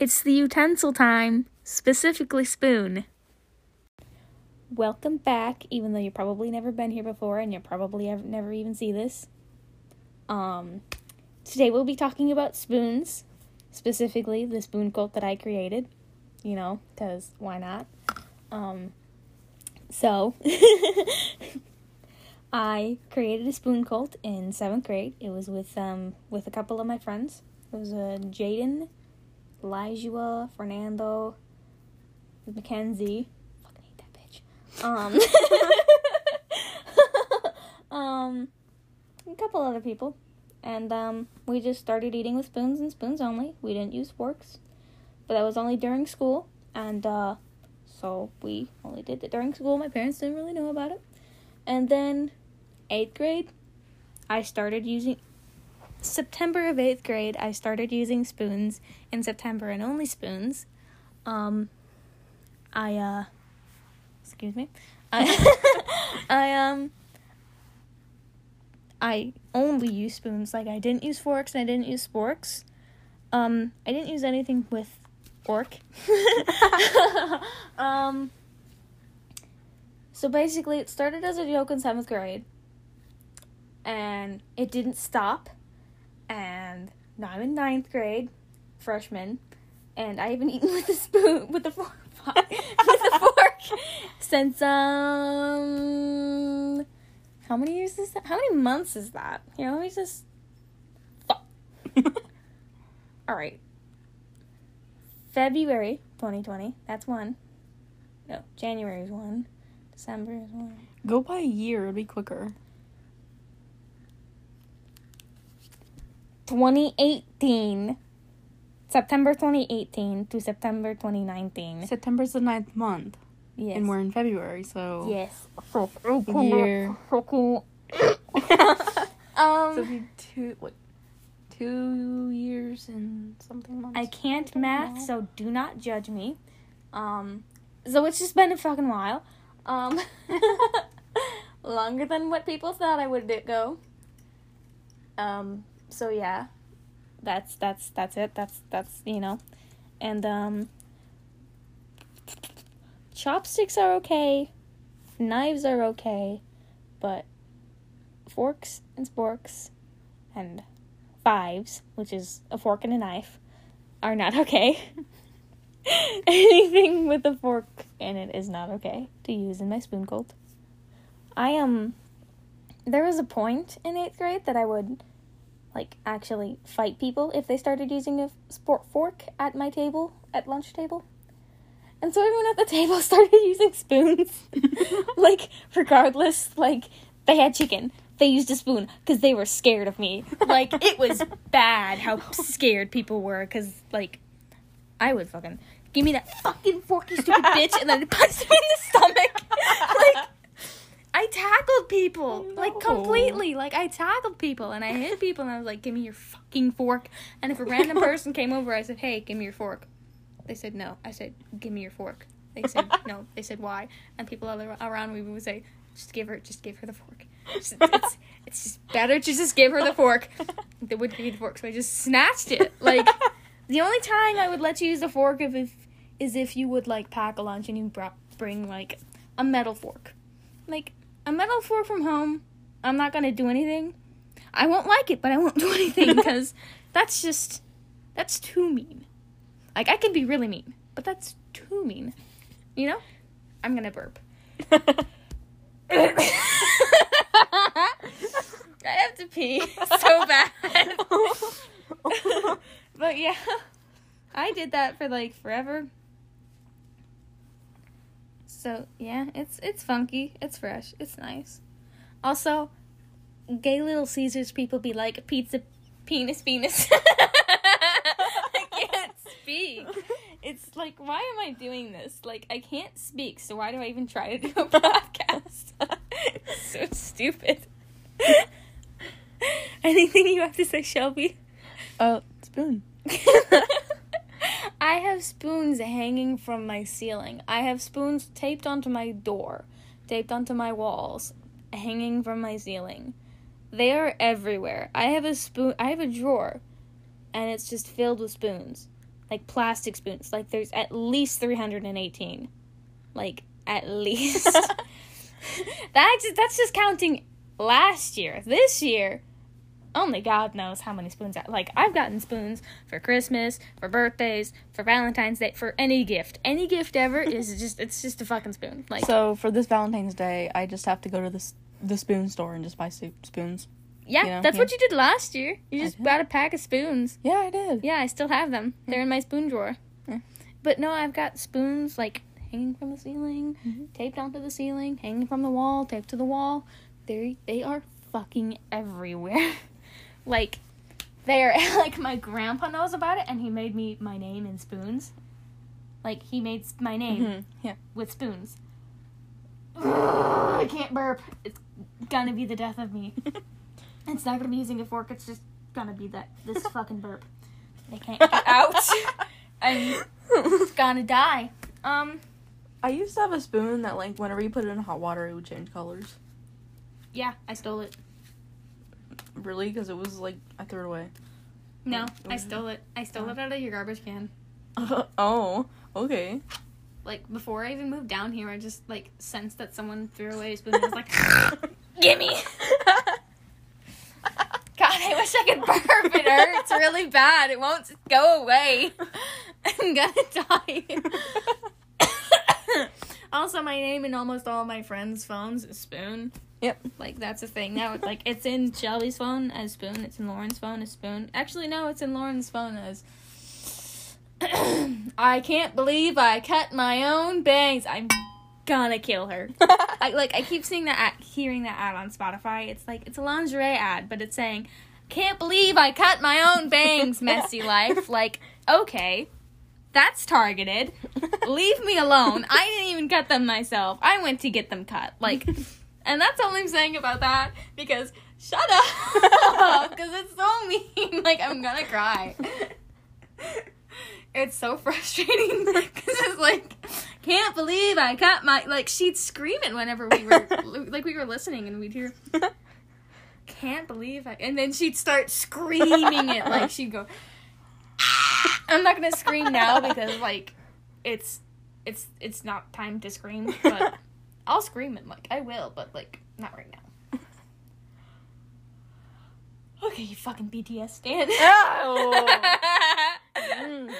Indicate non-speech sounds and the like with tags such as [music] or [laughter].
It's the utensil time, specifically spoon. Welcome back, even though you've probably never been here before and you'll probably ever, never even see this. Um, today we'll be talking about spoons, specifically the spoon cult that I created, you know, because why not? Um, so, [laughs] I created a spoon cult in seventh grade. It was with um with a couple of my friends. It was uh, Jaden, Elijah, Fernando, Mackenzie. Fucking hate that bitch. Um, [laughs] um, a couple other people, and um, we just started eating with spoons and spoons only. We didn't use forks, but that was only during school, and uh, so we only did it during school. My parents didn't really know about it, and then eighth grade, I started using September of eighth grade, I started using spoons in September and only spoons. Um, I, uh, excuse me. I, [laughs] I, um, I only use spoons. Like, I didn't use forks and I didn't use sporks. Um, I didn't use anything with fork. [laughs] um, so basically, it started as a joke in seventh grade, and it didn't stop now I'm in ninth grade, freshman, and I haven't [laughs] eaten with a spoon with a fork [laughs] with a fork since um how many years is that? How many months is that? Here, let me just. Fuck. [laughs] All right. February 2020. That's one. No, January is one. December is one. Go by a year, It'd be quicker. 2018 September 2018 to September 2019. September's the ninth month, Yes. and we're in February, so yes. year. [laughs] So um it'll two what? Two years and something months. I can't don't math, know. so do not judge me. Um so it's just been a fucking while. Um [laughs] longer than what people thought I would go. Um so yeah. That's that's that's it. That's that's you know. And um chopsticks are okay. Knives are okay, but forks and sporks and fives, which is a fork and a knife, are not [laughs] okay. [laughs] Anything with a fork in it is not okay to use in my spoon cult. I am. Um, there was a point in eighth grade that I would, like, actually fight people if they started using a sport fork at my table, at lunch table. And so everyone at the table [laughs] started using spoons. [laughs] like, regardless, like, they had chicken. They used a spoon because they were scared of me. Like, [laughs] it was bad how scared people were because, like, I would fucking give me that fucking fork, you stupid bitch, and then punch me in the stomach. like, I tackled people, like, completely. Like, I tackled people and I hit people, and I was like, give me your fucking fork. And if a random [laughs] person came over, I said, hey, give me your fork. They said no. I said, give me your fork. They said [laughs] no. They said why? And people all around me would say, just give her, just give her the fork. It's, it's, it's just better to just give her the fork. [laughs] They wouldn't give me the fork, so I just snatched it. Like the only time I would let you use the fork if, if is if you would like pack a lunch and you brought, bring like a metal fork, like a metal fork from home. I'm not gonna do anything. I won't like it, but I won't [laughs] do anything because that's just that's too mean. Like I can be really mean, but that's too mean. You know? I'm gonna burp. [laughs] I have to pee so [laughs] bad. but yeah, I did that for like forever. So yeah, it's it's funky, it's fresh, it's nice. Also, gay little Caesars people be like pizza, penis, penis. [laughs] I can't speak. It's like, why am I doing this? Like, I can't speak, so why do I even try to do a [laughs] podcast? [laughs] it's so stupid. Anything you have to say, Shelby? Oh, uh, spoon. I have spoons hanging from my ceiling. I have spoons taped onto my door, taped onto my walls, hanging from my ceiling. They are everywhere. I have a spoon. I have a drawer, and it's just filled with spoons. like plastic spoons. Like there's at least 318. Like at least. [laughs] [laughs] that's that's just counting last year. This year, only God knows how many spoons. I, like I've gotten spoons for Christmas, for birthdays, for Valentine's Day, for any gift. Any gift ever [laughs] is just it's just a fucking spoon. Like So for this Valentine's Day, I just have to go to the the spoon store and just buy soup spoons. yeah, you know, that's yeah. what you did last year. You just got a pack of spoons. Yeah, I did. Yeah, I still have them. They're in my spoon drawer. Yeah. But no, I've got spoons like hanging from the ceiling, Mhm. taped onto the ceiling, hanging from the wall, taped to the wall. They they are fucking everywhere. [laughs] like they're [laughs] like my grandpa knows about it and he made me my name in spoons. Like he made my name Mhm, Yeah. with spoons. I can't burp. It's gonna be the death of me. [laughs] It's not gonna be using a fork. It's just gonna be that this [laughs] fucking burp. they can't get out. I'm gonna die. Um, I used to have a spoon that like whenever you put it in hot water, it would change colors. yeah, I stole it. Really? Because it was like I threw it away. No, I stole it. I stole it oh. out of your garbage can. [laughs] oh, okay. Like before I even moved down here, I just like sensed that someone threw away a spoon. and I was like, [laughs] "Gimme!" [laughs] God, I wish I could burp. It hurts really bad. It won't go away. I'm gonna die. Also, my name in almost all my friends' phones is Spoon. Yep. Like that's a thing now. It's like it's in Shelby's phone as Spoon. It's in Lauren's phone as Spoon. Actually, no, it's in Lauren's phone as. [clears throat] I can't believe I cut my own bangs. I'm gonna kill her. [laughs] I like I keep seeing that ad, hearing that ad on Spotify. It's like it's a lingerie ad, but it's saying, "Can't believe I cut my own bangs, messy [laughs] life." Like, okay, that's targeted. Leave me alone. I didn't even cut them myself. I went to get them cut. Like, [laughs] and that's all I'm saying about that because shut up, [laughs] because it's so mean. Like, I'm gonna cry. [laughs] It's so frustrating because it's like, can't believe I cut my like. She'd scream it whenever we were like we were listening, and we'd hear, can't believe I, and then she'd start screaming it like she'd go. I'm not gonna scream now because like, it's, it's it's not time to scream, but [laughs] I'll scream and like I will, but like not right now. [laughs] Okay, you fucking BTS stand. Ow. [laughs] Mm.